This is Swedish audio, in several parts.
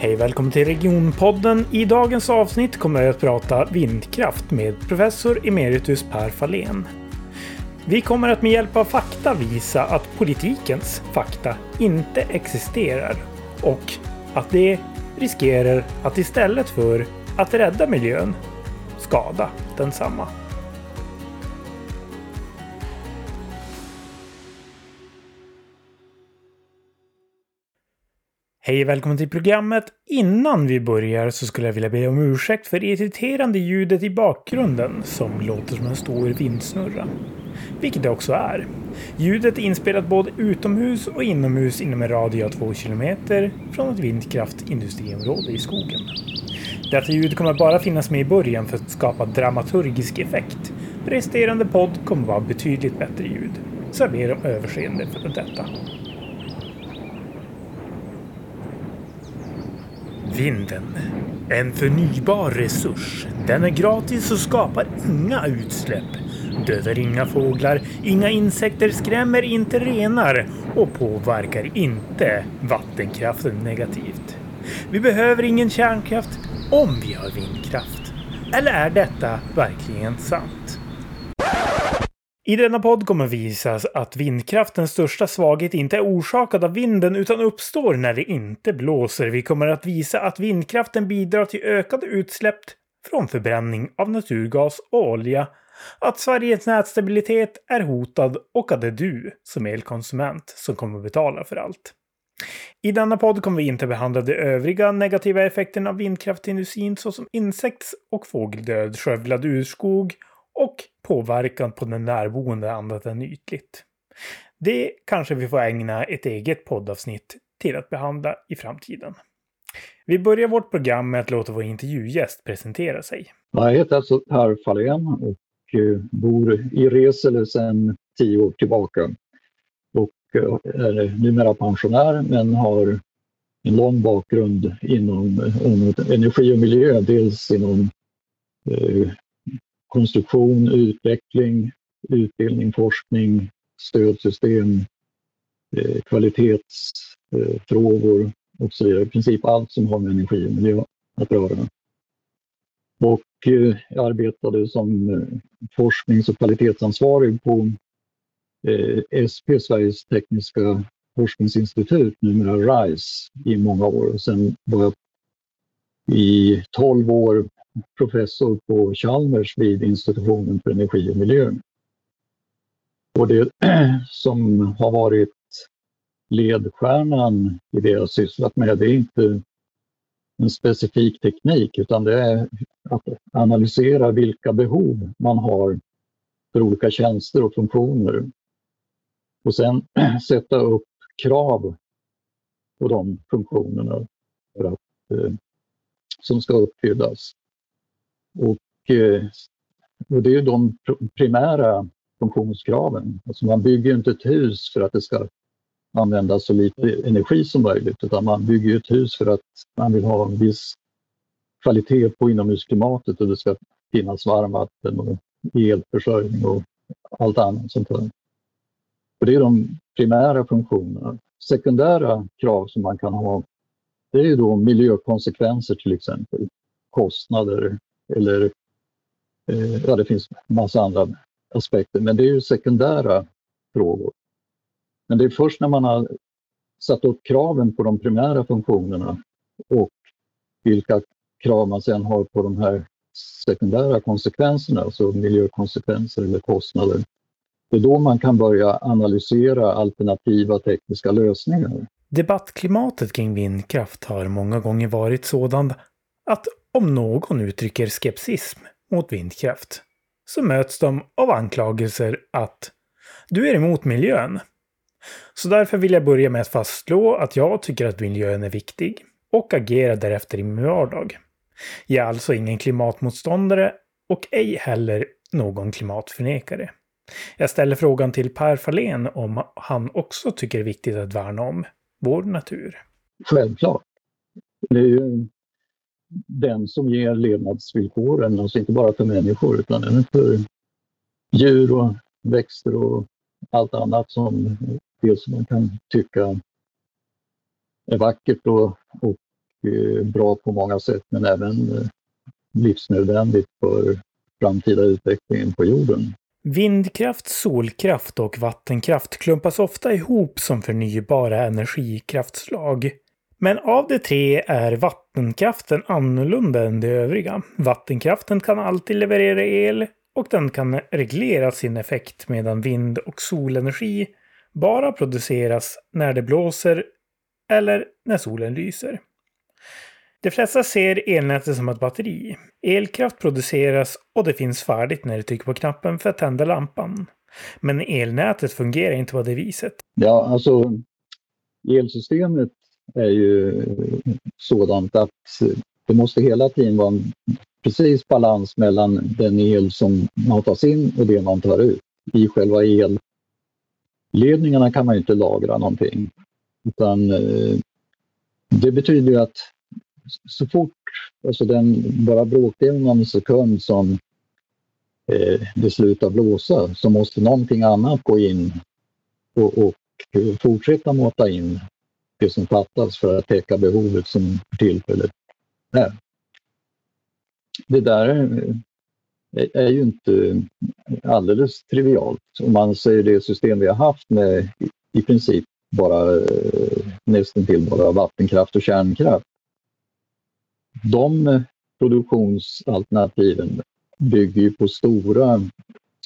Hej välkommen till Regionpodden. I dagens avsnitt kommer jag att prata vindkraft med professor emeritus Per Fahlén. Vi kommer att med hjälp av fakta visa att politikens fakta inte existerar och att det riskerar att istället för att rädda miljön skada densamma. Hej välkommen till programmet. Innan vi börjar så skulle jag vilja be om ursäkt för det irriterande ljudet i bakgrunden som låter som en stor vindsnurra. Vilket det också är. Ljudet är inspelat både utomhus och inomhus inom en radie av två kilometer från ett vindkraftindustriområde i skogen. Detta ljud kommer bara finnas med i början för att skapa dramaturgisk effekt. Resterande podd kommer vara betydligt bättre ljud. Så jag ber om överseende för detta. Vinden. En förnybar resurs. Den är gratis och skapar inga utsläpp. Dödar inga fåglar, inga insekter, skrämmer inte renar och påverkar inte vattenkraften negativt. Vi behöver ingen kärnkraft om vi har vindkraft. Eller är detta verkligen sant? I denna podd kommer visas att vindkraftens största svaghet inte är orsakad av vinden utan uppstår när det inte blåser. Vi kommer att visa att vindkraften bidrar till ökade utsläpp från förbränning av naturgas och olja, att Sveriges nätstabilitet är hotad och att det är du som elkonsument som kommer att betala för allt. I denna podd kommer vi inte behandla de övriga negativa effekterna av vindkraftindustrin såsom insekts och fågeldöd, skövlad urskog och påverkan på den närboende annat än ytligt. Det kanske vi får ägna ett eget poddavsnitt till att behandla i framtiden. Vi börjar vårt program med att låta vår intervjugäst presentera sig. Jag heter alltså Per Fahlén och eh, bor i Resele sedan tio år tillbaka. Och eh, är numera pensionär men har en lång bakgrund inom eh, energi och miljö. Dels inom konstruktion, utveckling, utbildning, forskning, stödsystem, eh, kvalitetsfrågor eh, och så vidare. I princip allt som har med energi och miljö att röra. Och eh, jag arbetade som eh, forsknings och kvalitetsansvarig på SP, Sveriges tekniska forskningsinstitut, numera RISE, i många år. Och sen var jag i 12 år professor på Chalmers vid institutionen för energi och miljö. Och det som har varit ledstjärnan i det jag sysslat med, det är inte en specifik teknik utan det är att analysera vilka behov man har för olika tjänster och funktioner. Och sen sätta upp krav på de funktionerna för att, eh, som ska uppfyllas. Och, eh, och det är de primära funktionskraven. Alltså man bygger inte ett hus för att det ska använda så lite energi som möjligt utan man bygger ett hus för att man vill ha en viss kvalitet på inomhusklimatet och det ska finnas varmvatten och elförsörjning och allt annat sånt där. Och det är de primära funktionerna. Sekundära krav som man kan ha det är då miljökonsekvenser till exempel. Kostnader, eller eh, ja, det finns massa andra aspekter, men det är ju sekundära frågor. Men det är först när man har satt upp kraven på de primära funktionerna och vilka krav man sedan har på de här sekundära konsekvenserna, alltså miljökonsekvenser eller kostnader. Det är då man kan börja analysera alternativa tekniska lösningar. Debattklimatet kring vindkraft har många gånger varit sådant att om någon uttrycker skepsism mot vindkraft så möts de av anklagelser att du är emot miljön. Så därför vill jag börja med att fastslå att jag tycker att miljön är viktig och agerar därefter i min vardag. Jag är alltså ingen klimatmotståndare och ej heller någon klimatförnekare. Jag ställer frågan till Per Fahlén om han också tycker det är viktigt att värna om vår natur. Självklart. Det är ju den som ger levnadsvillkoren, alltså inte bara för människor utan även för djur och växter och allt annat som dels man kan tycka är vackert och, och eh, bra på många sätt men även eh, livsnödvändigt för framtida utvecklingen på jorden. Vindkraft, solkraft och vattenkraft klumpas ofta ihop som förnybara energikraftslag. Men av de tre är vattenkraften annorlunda än de övriga. Vattenkraften kan alltid leverera el och den kan reglera sin effekt medan vind och solenergi bara produceras när det blåser eller när solen lyser. De flesta ser elnätet som ett batteri. Elkraft produceras och det finns färdigt när du trycker på knappen för att tända lampan. Men elnätet fungerar inte på det viset. Ja, alltså elsystemet är ju sådant att det måste hela tiden vara en precis balans mellan den el som man tar in och det man tar ut. I själva elledningarna kan man ju inte lagra någonting. Utan eh, det betyder ju att så fort, alltså den bara bråkdelen av en sekund som eh, det slutar blåsa så måste någonting annat gå in och, och fortsätta mata in det som fattas för att täcka behovet som tillfället är. Det där är, är ju inte alldeles trivialt. Om man säger det system vi har haft med i princip bara nästan till bara vattenkraft och kärnkraft de produktionsalternativen bygger ju på stora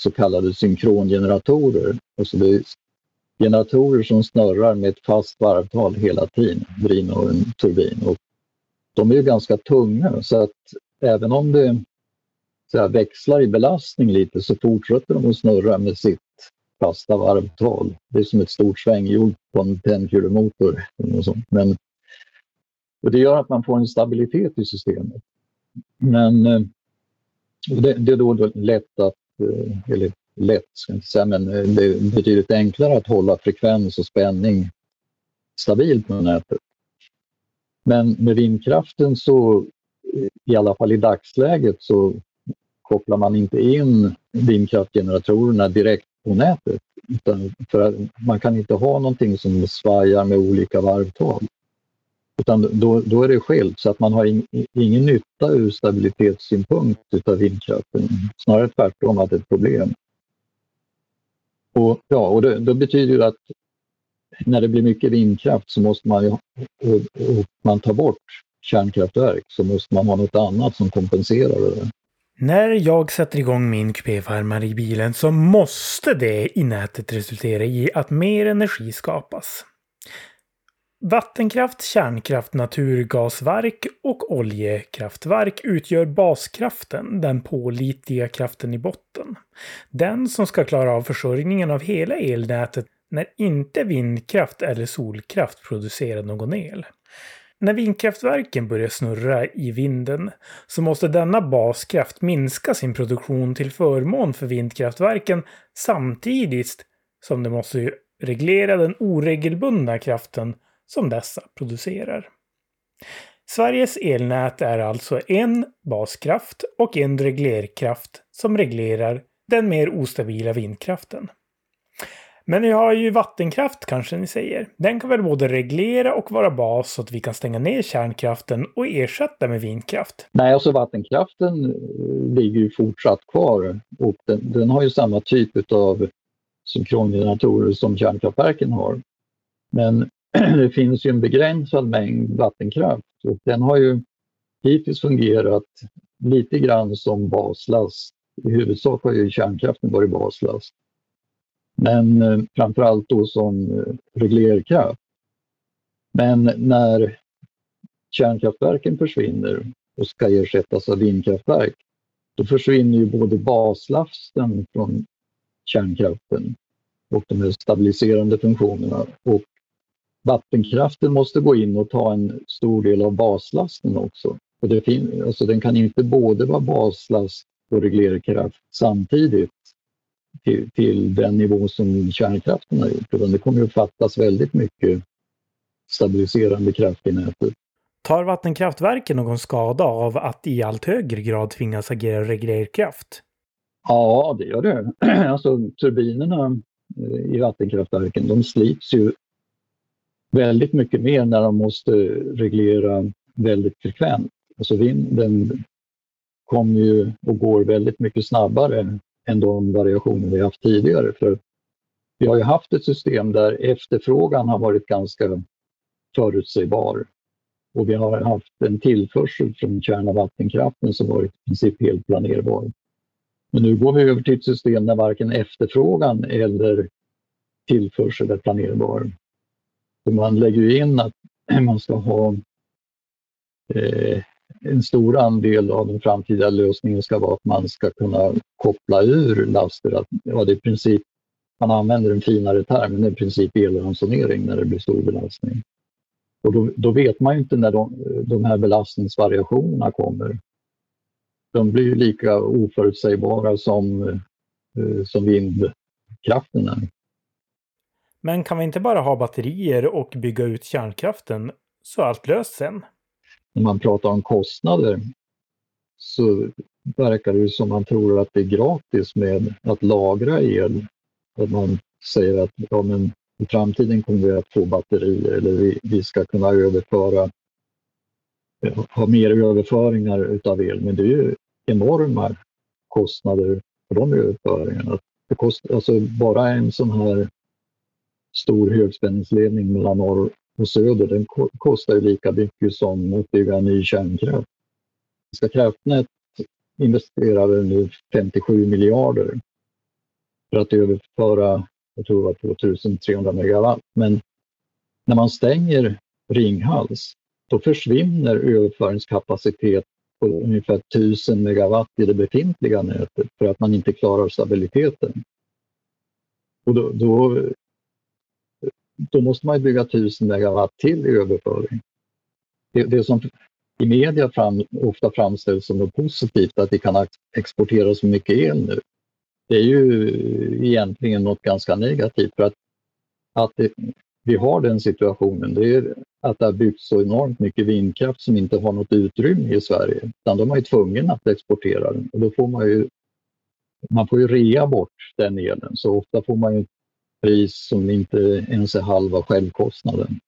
så kallade synkrongeneratorer. Alltså det generatorer som snurrar med ett fast varvtal hela tiden, drivna av en turbin. Och de är ju ganska tunga så att även om det så här, växlar i belastning lite så fortsätter de att snurra med sitt fasta varvtal. Det är som ett stort svänghjul på en 10 motor. Men och det gör att man får en stabilitet i systemet. Men eh, det, det är då lätt att, eh, eller lätt ska jag inte säga, men eh, det är betydligt enklare att hålla frekvens och spänning stabilt på nätet. Men med vindkraften så, eh, i alla fall i dagsläget, så kopplar man inte in vindkraftgeneratorerna direkt på nätet. Utan för man kan inte ha någonting som svajar med olika varvtal. Utan då, då är det skilt så att man har in, ingen nytta ur stabilitetssynpunkt utav vindkraften. Snarare tvärtom att det är ett problem. Och, ja, och det, det betyder ju att när det blir mycket vindkraft så måste man ju, och, och man tar bort kärnkraftverk så måste man ha något annat som kompenserar det. När jag sätter igång min kupévärmare i bilen så måste det i nätet resultera i att mer energi skapas. Vattenkraft, kärnkraft, naturgasverk och oljekraftverk utgör baskraften, den pålitliga kraften i botten. Den som ska klara av försörjningen av hela elnätet när inte vindkraft eller solkraft producerar någon el. När vindkraftverken börjar snurra i vinden så måste denna baskraft minska sin produktion till förmån för vindkraftverken samtidigt som de måste reglera den oregelbundna kraften som dessa producerar. Sveriges elnät är alltså en baskraft och en reglerkraft som reglerar den mer ostabila vindkraften. Men vi har ju vattenkraft kanske ni säger. Den kan väl både reglera och vara bas så att vi kan stänga ner kärnkraften och ersätta med vindkraft? Nej, alltså vattenkraften eh, ligger ju fortsatt kvar och den, den har ju samma typ av synkrongeneratorer som kärnkraftverken har. Men det finns ju en begränsad mängd vattenkraft och den har ju hittills fungerat lite grann som baslast. I huvudsak har ju kärnkraften varit baslast. Men eh, framförallt då som eh, reglerkraft. Men när kärnkraftverken försvinner och ska ersättas av vindkraftverk, då försvinner ju både baslasten från kärnkraften och de här stabiliserande funktionerna och vattenkraften måste gå in och ta en stor del av baslasten också. Och det fin- alltså den kan inte både vara baslast och reglerkraft samtidigt till, till den nivå som kärnkraften har gjort. Utan det kommer att fattas väldigt mycket stabiliserande kraft i nätet. Tar vattenkraftverken någon skada av att i allt högre grad tvingas agera reglerkraft? Ja, det gör det. Alltså turbinerna eh, i vattenkraftverken, de slits ju väldigt mycket mer när de måste reglera väldigt frekvent. Alltså vinden kommer ju och går väldigt mycket snabbare än de variationer vi haft tidigare. För vi har ju haft ett system där efterfrågan har varit ganska förutsägbar. Och vi har haft en tillförsel från kärn och vattenkraften som varit i princip helt planerbar. Men nu går vi över till ett system där varken efterfrågan eller tillförsel är planerbar. Man lägger ju in att man ska ha eh, en stor andel av den framtida lösningen ska vara att man ska kunna koppla ur laster. Att, ja, det är i princip, man använder en finare term, men det är i princip elransonering när det blir stor belastning. Och då, då vet man inte när de, de här belastningsvariationerna kommer. De blir ju lika oförutsägbara som, eh, som vindkraften är. Men kan vi inte bara ha batterier och bygga ut kärnkraften så är allt löst sen? När man pratar om kostnader så verkar det som man tror att det är gratis med att lagra el. Att man säger att ja, men i framtiden kommer vi att få batterier eller vi, vi ska kunna överföra, ha mer överföringar utav el. Men det är ju enorma kostnader för de överföringarna. Det kostar, alltså bara en sån här stor högspänningsledning mellan norr och söder, den kostar lika mycket som att bygga ny kärnkraft. Svenska kraftnät investerade nu 57 miljarder för att överföra, jag tror det var 2300 megawatt. Men när man stänger Ringhals, då försvinner överföringskapacitet på ungefär 1000 megawatt i det befintliga nätet för att man inte klarar stabiliteten. Och då, då då måste man bygga 1000 megawatt till i överföring. Det, det som i media fram, ofta framställs som något positivt, att vi kan exportera så mycket el nu. Det är ju egentligen något ganska negativt för att, att det, vi har den situationen, det är att det har byggts så enormt mycket vindkraft som inte har något utrymme i Sverige. Utan de är ju tvungna att exportera den och då får man ju man får ju rea bort den elen så ofta får man ju pris som inte ens är halva självkostnaden.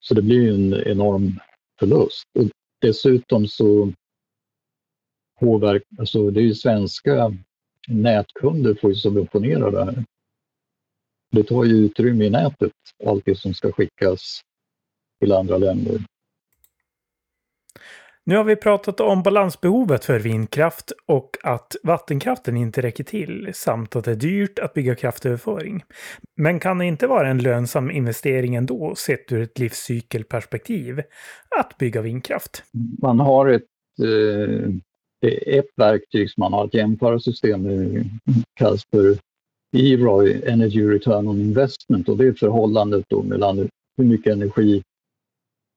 Så det blir en enorm förlust. Och dessutom så påverkar, alltså det är ju svenska nätkunder får ju subventionera det här. Det tar ju utrymme i nätet, allt det som ska skickas till andra länder. Nu har vi pratat om balansbehovet för vindkraft och att vattenkraften inte räcker till samt att det är dyrt att bygga kraftöverföring. Men kan det inte vara en lönsam investering ändå sett ur ett livscykelperspektiv att bygga vindkraft? Man har ett, eh, ett verktyg som man har att jämföra system med kallas för EROI, Energy Return on Investment och det är förhållandet då mellan hur mycket energi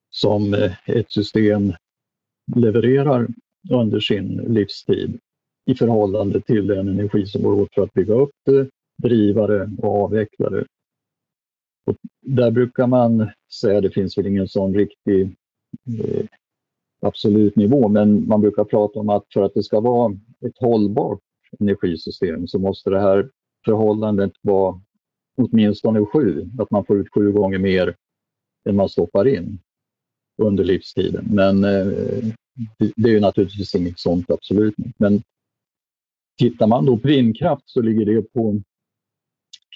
som eh, ett system levererar under sin livstid i förhållande till den energi som går åt för att bygga upp det, driva det och avveckla det. Och där brukar man säga, det finns väl ingen sån riktig eh, absolut nivå, men man brukar prata om att för att det ska vara ett hållbart energisystem så måste det här förhållandet vara åtminstone sju, att man får ut sju gånger mer än man stoppar in under livstiden. Men eh, det är ju naturligtvis inget sånt, absolut Men tittar man då på vindkraft så ligger det på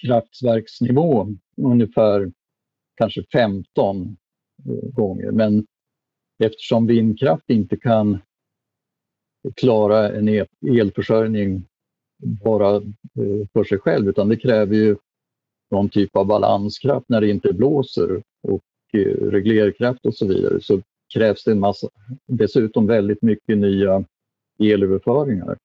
kraftverksnivå ungefär kanske 15 eh, gånger. Men eftersom vindkraft inte kan klara en elförsörjning bara eh, för sig själv utan det kräver ju någon typ av balanskraft när det inte blåser och reglerkraft och så vidare så krävs det en massa, dessutom väldigt mycket nya elöverföringar.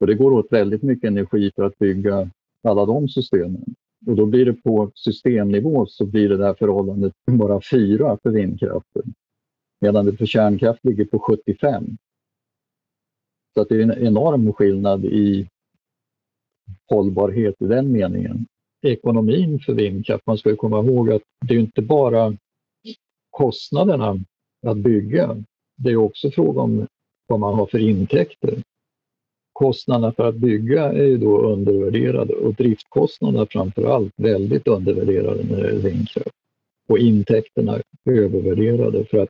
Och det går åt väldigt mycket energi för att bygga alla de systemen. Och då blir det på systemnivå så blir det där förhållandet bara fyra för vindkraften. Medan det för kärnkraft ligger på 75. Så att det är en enorm skillnad i hållbarhet i den meningen. Ekonomin för vindkraft, man ska komma ihåg att det är inte bara kostnaderna att bygga. Det är också fråga om vad man har för intäkter. Kostnaderna för att bygga är ju då undervärderade och driftkostnaderna framför allt väldigt undervärderade när det gäller vindkraft. och intäkterna övervärderade. För att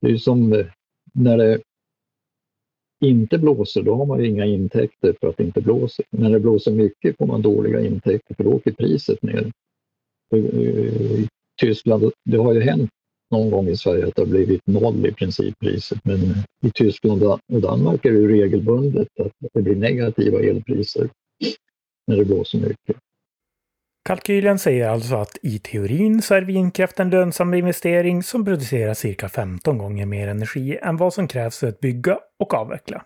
det är som när det inte blåser, då har man inga intäkter för att det inte blåser. När det blåser mycket får man dåliga intäkter för då åker priset ner. I Tyskland, det har ju hänt någon gång i Sverige att det har blivit noll i princip priset. Men i Tyskland och Danmark är det regelbundet att det blir negativa elpriser när det blåser mycket. Kalkylen säger alltså att i teorin så är vindkraft en lönsam investering som producerar cirka 15 gånger mer energi än vad som krävs för att bygga och avveckla.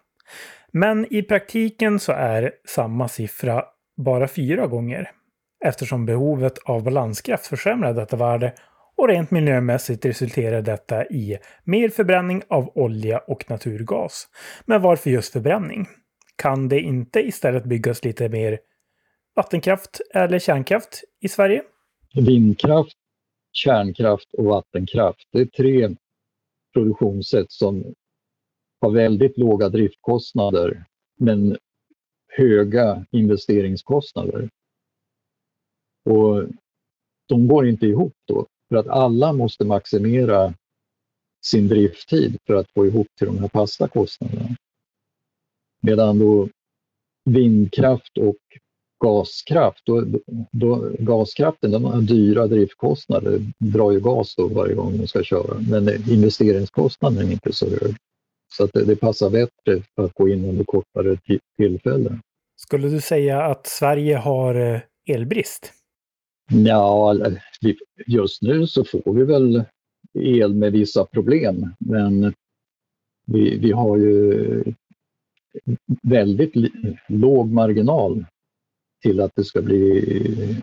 Men i praktiken så är samma siffra bara fyra gånger eftersom behovet av balanskraft försämrar detta värde och rent miljömässigt resulterar detta i mer förbränning av olja och naturgas. Men varför just förbränning? Kan det inte istället byggas lite mer vattenkraft eller kärnkraft i Sverige? Vindkraft, kärnkraft och vattenkraft. Det är tre produktionssätt som har väldigt låga driftkostnader men höga investeringskostnader. Och de går inte ihop då, för att alla måste maximera sin drifttid för att få ihop till de här fasta kostnaderna. Medan då vindkraft och gaskraft, då, då, gaskraften den har dyra driftkostnader, drar ju gas då varje gång man ska köra, men investeringskostnaden är inte så hög. Så det, det passar bättre att gå in under kortare tillfällen. Skulle du säga att Sverige har eh, elbrist? Ja, just nu så får vi väl el med vissa problem, men vi, vi har ju väldigt låg marginal till att det ska bli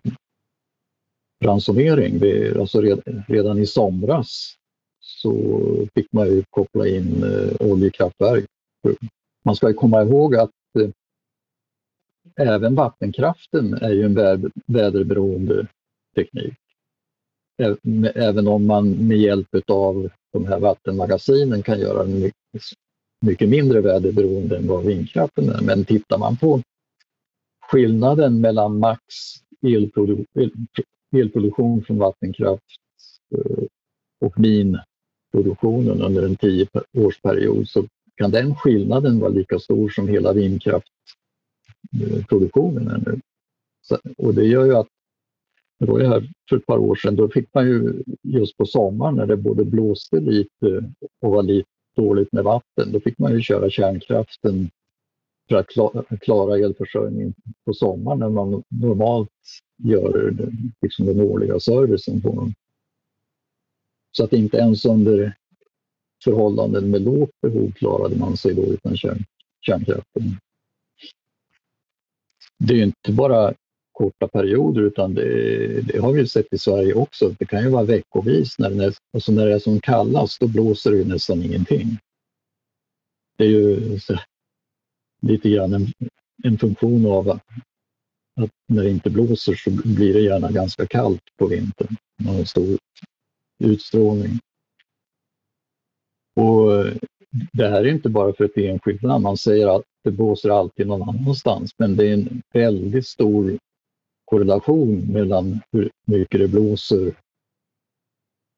ransonering. Vi, alltså redan, i somras så fick man ju koppla in eh, oljekraftverk. Man ska komma ihåg att eh, även vattenkraften är ju en väderberoende teknik. Även om man med hjälp av de här vattenmagasinen kan göra den mycket mindre väderberoende än vad vindkraften är. Men tittar man på skillnaden mellan max elprodu elproduktion från vattenkraft eh, och minproduktionen under en tioårsperiod så kan den skillnaden vara lika stor som hela vindkraftproduktionen är nu. Och det gör ju att det var här för ett par år sedan, då fick man ju just på sommaren när det både blåste lite och var lite dåligt med vatten, då fick man ju köra kärnkraften för att klara elförsörjningen på sommaren när man normalt gör liksom den årliga servicen på dem. Så att inte ens under förhållanden med lågt behov klarade man sig då utan kärn, kärnkraften. Det är inte bara korta perioder utan det, det, har vi sett i Sverige också. Det kan ju vara veckovis när, det, alltså när det är som kallast, då blåser det nästan ingenting. Det är ju så, lite grann en, en funktion av att, att när det inte blåser så blir det gärna ganska kallt på vintern. Man har stor utstrålning. Och eh, det här är inte bara för ett enskilt land. Man säger att det blåser alltid någon annanstans, men det är en väldigt stor korrelation mellan hur mycket det blåser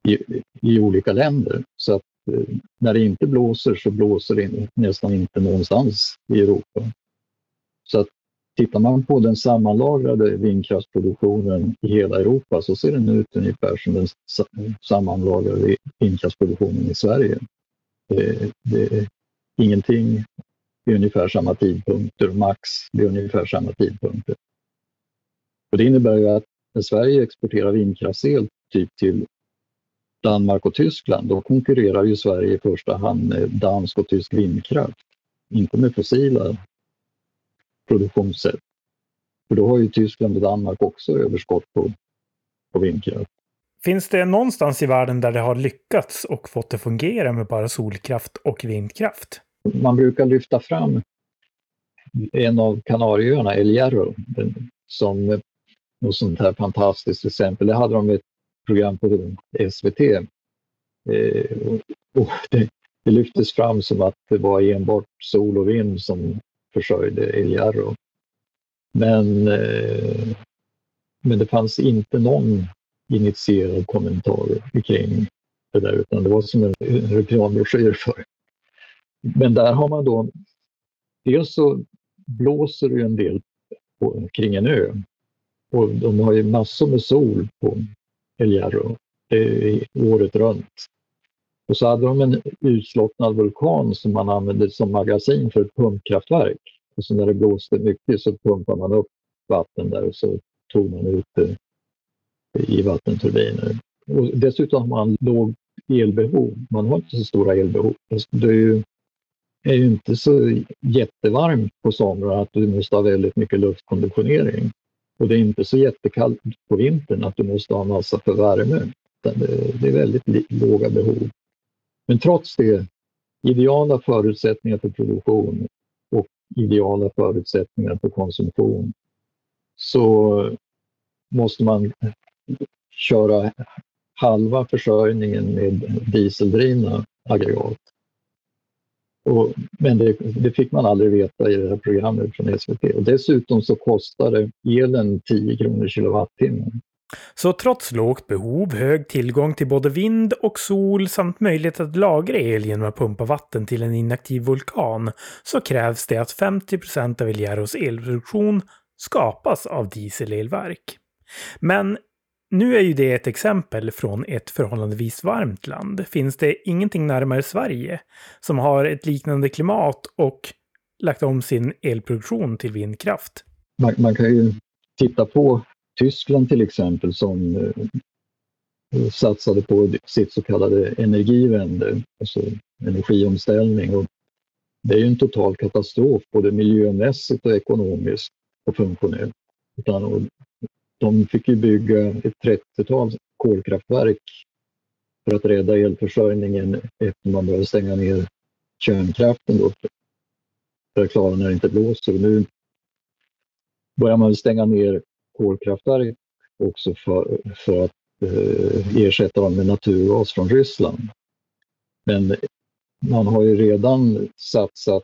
i, i olika länder. Så att Eh, när det inte blåser så blåser det nästan inte någonstans i Europa. Så att tittar man på den sammanlagrade vindkraftsproduktionen i hela Europa så ser den ut ungefär som den sammanlagrade vindkraftsproduktionen i Sverige. Det, det är ingenting vid ungefär samma tidpunkter, max vid ungefär samma tidpunkter. Och det innebär ju att när Sverige exporterar vindkraftsel typ till Danmark och Tyskland, då konkurrerar ju Sverige i första hand med dansk och tysk vindkraft, inte med fossila produktionssätt. För då har ju Tyskland och Danmark också överskott på, på vindkraft. Finns det någonstans i världen där det har lyckats och fått det fungera med bara solkraft och vindkraft? Man brukar lyfta fram en av Kanarieöarna, El Hierro, som något sånt här fantastiskt exempel. Det hade de ett program på SVT. Eh, och det, det lyftes fram som att det var enbart sol och vind som försörjde El Jarro. Men, eh, men det fanns inte någon initierad kommentar kring det där, utan det var som en reklambroschyr för. Men där har man då, dels så blåser det en del på, kring en ö. Och de har ju massor med sol på El Hierro, året runt. Och så hade de en utslocknad vulkan som man använde som magasin för ett pumpkraftverk. Och så när det blåste mycket så pumpade man upp vatten där och så tog man ut det i vattenturbiner. Och dessutom har man låg elbehov. Man har inte så stora elbehov. Det är ju, är ju inte så jättevarmt på somrarna att du måste ha väldigt mycket luftkonditionering. Och det är inte så jättekallt på vintern att du måste ha massa för värme. Det är väldigt låga behov. Men trots det, ideala förutsättningar för produktion och ideala förutsättningar för konsumtion så måste man köra halva försörjningen med dieseldrivna aggregat. Och, men det, det, fick man aldrig veta i det här programmet från SVT. Och dessutom så kostade elen 10 kronor kilowattimmen. Så trots lågt behov, hög tillgång till både vind och sol samt möjlighet att lagra el genom att pumpa vatten till en inaktiv vulkan så krävs det att 50% av Elieros elproduktion skapas av dieselelverk. Men nu är ju det ett exempel från ett förhållandevis varmt land. Finns det ingenting närmare Sverige som har ett liknande klimat och lagt om sin elproduktion till vindkraft? Man, man kan ju titta på Tyskland till exempel som eh, satsade på sitt så kallade energivände, alltså energiomställning. Och det är ju en total katastrof både miljömässigt och ekonomiskt och funktionellt. Utan, de fick ju bygga ett 30-tal kolkraftverk för att rädda elförsörjningen efter man började stänga ner kärnkraften då, för att klara när det inte blåser. Nu börjar man stänga ner kolkraftverk också för, för att eh, ersätta dem med naturgas från Ryssland. Men man har ju redan satsat,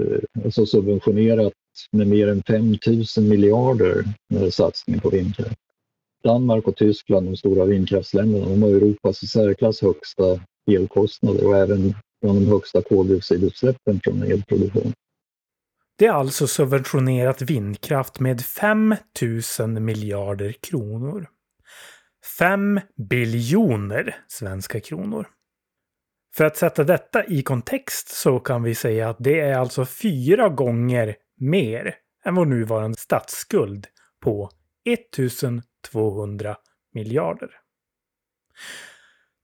eh, alltså subventionerat med mer än 5 000 miljarder eh, satsning på vindkraft. Danmark och Tyskland, de stora vindkraftsländerna, de har Europas i särklass högsta elkostnader och även bland de högsta koldioxidutsläppen från elproduktion. Det är alltså subventionerat vindkraft med 5 000 miljarder kronor. 5 biljoner svenska kronor. För att sätta detta i kontext så kan vi säga att det är alltså fyra gånger mer än vår nuvarande statsskuld på 1200 miljarder.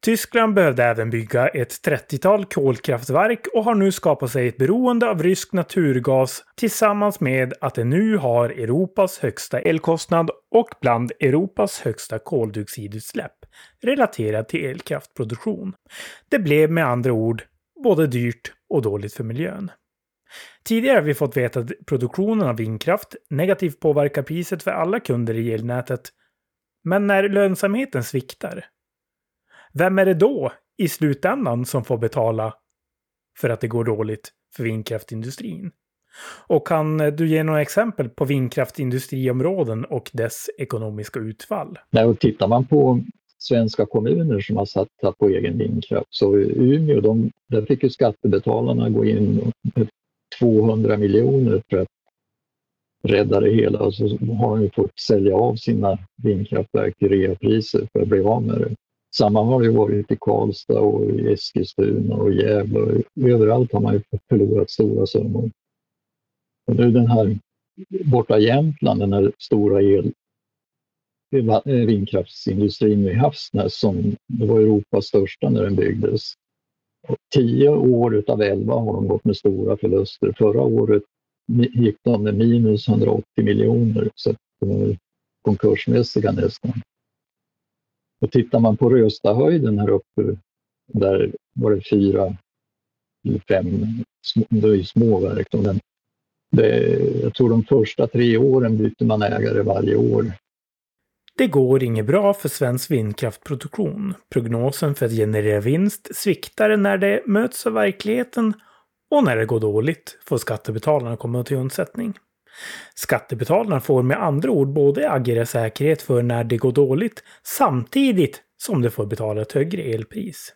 Tyskland behövde även bygga ett 30-tal kolkraftverk och har nu skapat sig ett beroende av rysk naturgas tillsammans med att det nu har Europas högsta elkostnad och bland Europas högsta koldioxidutsläpp relaterat till elkraftproduktion. Det blev med andra ord både dyrt och dåligt för miljön. Tidigare har vi fått veta att produktionen av vindkraft negativt påverkar priset för alla kunder i elnätet. Men när lönsamheten sviktar vem är det då i slutändan som får betala för att det går dåligt för vindkraftindustrin? Och kan du ge några exempel på vindkraftindustriområden och dess ekonomiska utfall? Nej, och tittar man på svenska kommuner som har satsat på egen vindkraft så Umeå, de, där fick ju skattebetalarna gå in med 200 miljoner för att rädda det hela och så har de fått sälja av sina vindkraftverk till reapriser för att bli av med det. Samma har det varit i Karlstad och i Eskilstuna och Gävle. Överallt har man ju förlorat stora summor. Och nu den här borta i Jämtland, den här stora el, eh, vindkraftsindustrin vid Havsnäs som det var Europas största när den byggdes. Och tio år utav elva har de gått med stora förluster. Förra året gick de med minus 180 miljoner så de är konkursmässiga nästan. Och tittar man på Röstahöjden här uppe, där var det fyra eller fem små, små verk. Den, det, jag tror de första tre åren bytte man ägare varje år. Det går inget bra för svensk vindkraftproduktion. Prognosen för att generera vinst sviktar när det möts av verkligheten och när det går dåligt får skattebetalarna komma till undsättning. Skattebetalarna får med andra ord både agera säkerhet för när det går dåligt samtidigt som de får betala ett högre elpris.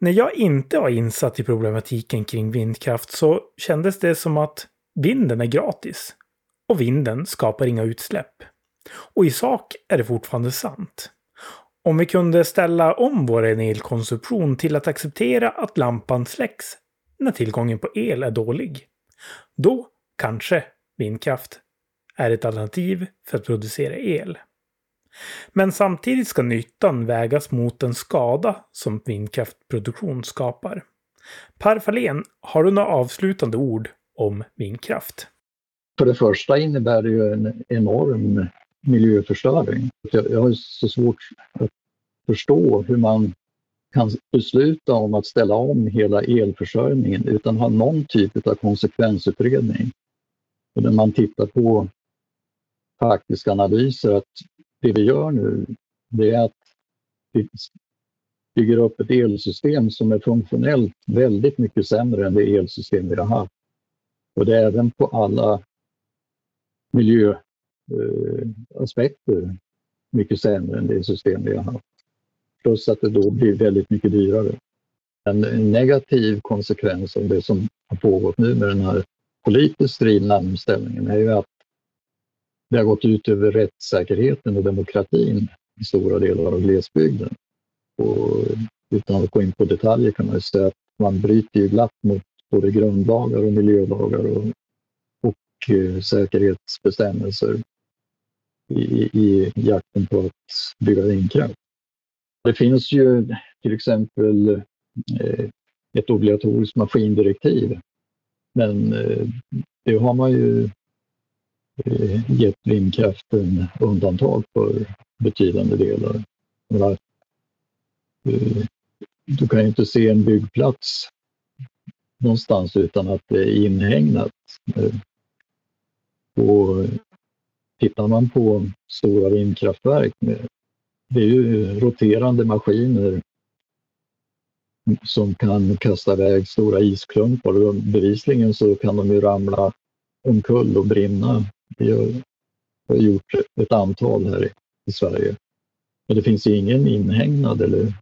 När jag inte var insatt i problematiken kring vindkraft så kändes det som att vinden är gratis. Och vinden skapar inga utsläpp. Och i sak är det fortfarande sant. Om vi kunde ställa om vår elkonsumtion till att acceptera att lampan släcks när tillgången på el är dålig. Då kanske vindkraft är ett alternativ för att producera el. Men samtidigt ska nyttan vägas mot den skada som vindkraftproduktion skapar. Per Fahlén, har du några avslutande ord om vindkraft? För det första innebär det ju en enorm miljöförstöring. Jag har så svårt att förstå hur man kan besluta om att ställa om hela elförsörjningen utan att ha någon typ av konsekvensutredning. Och när man tittar på faktiska analyser att det vi gör nu det är att vi bygger upp ett elsystem som är funktionellt väldigt mycket sämre än det elsystem vi har haft. Och det är även på alla miljö eh, mycket sämre än det system vi har haft. Plus att det då blir väldigt mycket dyrare. En negativ konsekvens av det som har pågått nu med den här politiskt drivna omställningen är ju att det har gått ut över rättssäkerheten och demokratin i stora delar av glesbygden. Och utan att gå in på detaljer kan man ju säga att man bryter ju glatt mot både grundlagar och miljölagar och, och eh, säkerhetsbestämmelser i, i jakten på att bygga vindkraft. Det finns ju till exempel eh, ett obligatoriskt maskindirektiv. Men eh, det har man ju eh, gett vindkraften undantag för betydande delar. Du kan ju inte se en byggplats någonstans utan att det är inhägnat. Och tittar man på stora vindkraftverk det är ju roterande maskiner som kan kasta iväg stora isklumpar och bevisligen så kan de ju ramla omkull och brinna. Vi har, har gjort ett antal här i Sverige. Men det finns ju ingen inhägnad eller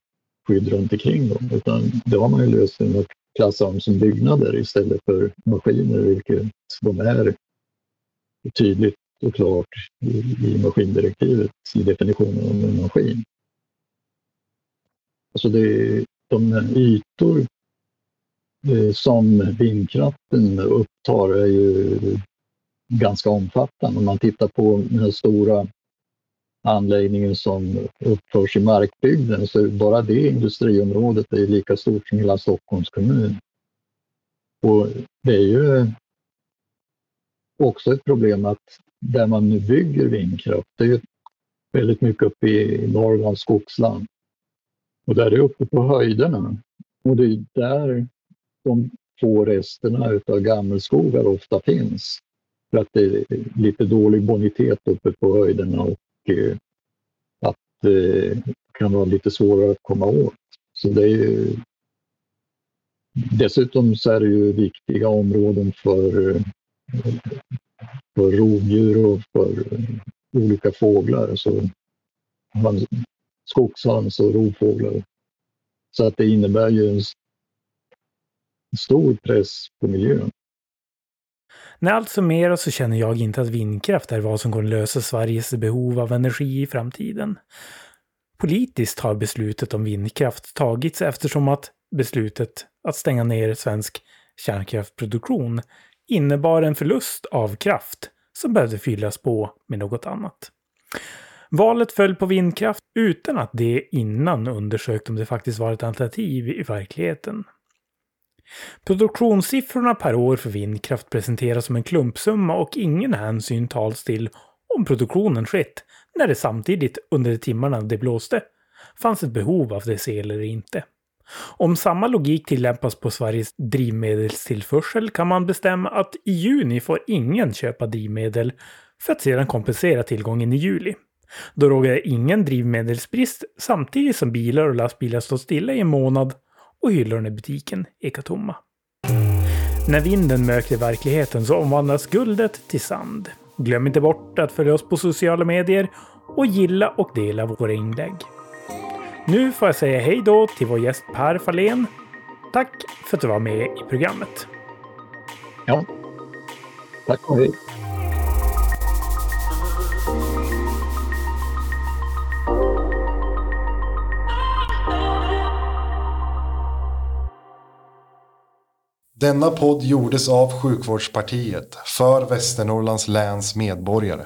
skydd runt omkring dem utan det har man ju löst genom att klassa dem som byggnader istället för maskiner, vilket de är tydligt såklart i, i maskindirektivet i definitionen av en maskin. Alltså det, de ytor eh, som vindkraften upptar är ju ganska omfattande. Om man tittar på den här stora anläggningen som uppförs i Markbygden så är bara det industriområdet är lika stort som hela Stockholms kommun. Och det är ju också ett problem att där man nu bygger vindkraft, det är väldigt mycket uppe i Norrlands skogsland. Och där är uppe på höjderna. Och det är där de få resterna utav gammelskogar ofta finns. För att det är lite dålig bonitet uppe på höjderna och eh, att det kan vara lite svårare att komma åt. Så det är ju... Dessutom så är det ju viktiga områden för eh, för rovdjur och för eh, olika fåglar. Alltså, så skogshöns och rovfåglar. Så att det innebär ju en stor press på miljön. När allt summeras så känner jag inte att vindkraft är vad som kommer lösa Sveriges behov av energi i framtiden. Politiskt har beslutet om vindkraft tagits eftersom att beslutet att stänga ner svensk kärnkraftproduktion innebar en förlust av kraft som behövde fyllas på med något annat. Valet föll på vindkraft utan att det innan undersökt om det faktiskt var ett alternativ i verkligheten. Produktionssiffrorna per år för vindkraft presenteras som en klumpsumma och ingen hänsyn tas till om produktionen skett när det samtidigt under de timmarna det blåste fanns ett behov av dess el eller inte. Om samma logik tillämpas på Sveriges drivmedelstillförsel kan man bestämma att i juni får ingen köpa drivmedel för att sedan kompensera tillgången i juli. Då råder ingen drivmedelsbrist samtidigt som bilar och lastbilar står stilla i en månad och hyllorna i butiken ekar tomma. När vinden möter verkligheten så omvandlas guldet till sand. Glöm inte bort att följa oss på sociala medier och gilla och dela våra inlägg. Nu får jag säga hej då till vår gäst Per Fahlén. Tack för att du var med i programmet. Ja, tack och hej. Denna podd gjordes av Sjukvårdspartiet för Västernorrlands läns medborgare.